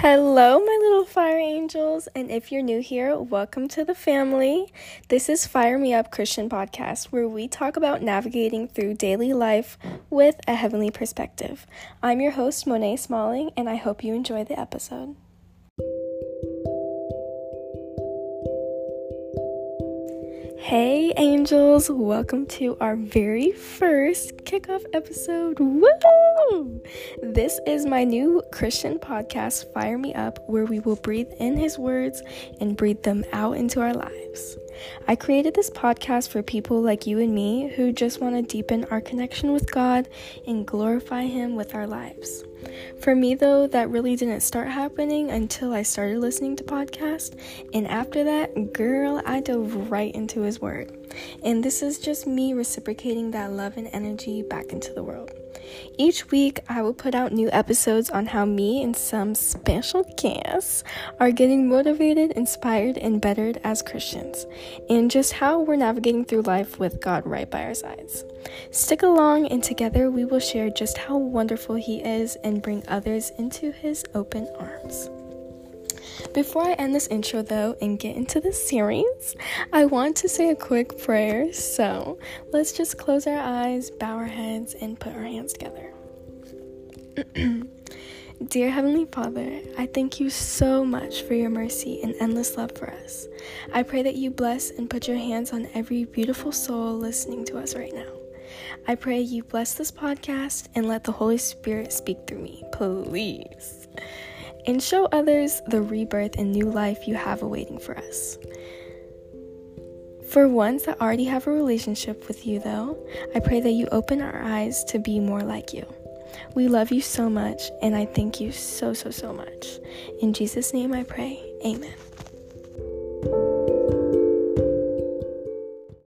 Hello, my little fire angels. And if you're new here, welcome to the family. This is Fire Me Up Christian Podcast, where we talk about navigating through daily life with a heavenly perspective. I'm your host, Monet Smalling, and I hope you enjoy the episode. Hey, angels, welcome to our very first kickoff episode. Woo! This is my new Christian podcast, Fire Me Up, where we will breathe in His words and breathe them out into our lives. I created this podcast for people like you and me who just want to deepen our connection with God and glorify Him with our lives. For me, though, that really didn't start happening until I started listening to podcasts. And after that, girl, I dove right into his word. And this is just me reciprocating that love and energy back into the world. Each week, I will put out new episodes on how me and some special guests are getting motivated, inspired, and bettered as Christians, and just how we're navigating through life with God right by our sides. Stick along, and together we will share just how wonderful He is and bring others into His open arms. Before I end this intro, though, and get into the series, I want to say a quick prayer. So let's just close our eyes, bow our heads, and put our hands together. Dear Heavenly Father, I thank you so much for your mercy and endless love for us. I pray that you bless and put your hands on every beautiful soul listening to us right now. I pray you bless this podcast and let the Holy Spirit speak through me, please and show others the rebirth and new life you have awaiting for us. For ones that already have a relationship with you, though, I pray that you open our eyes to be more like you. We love you so much, and I thank you so, so, so much. In Jesus' name I pray. Amen.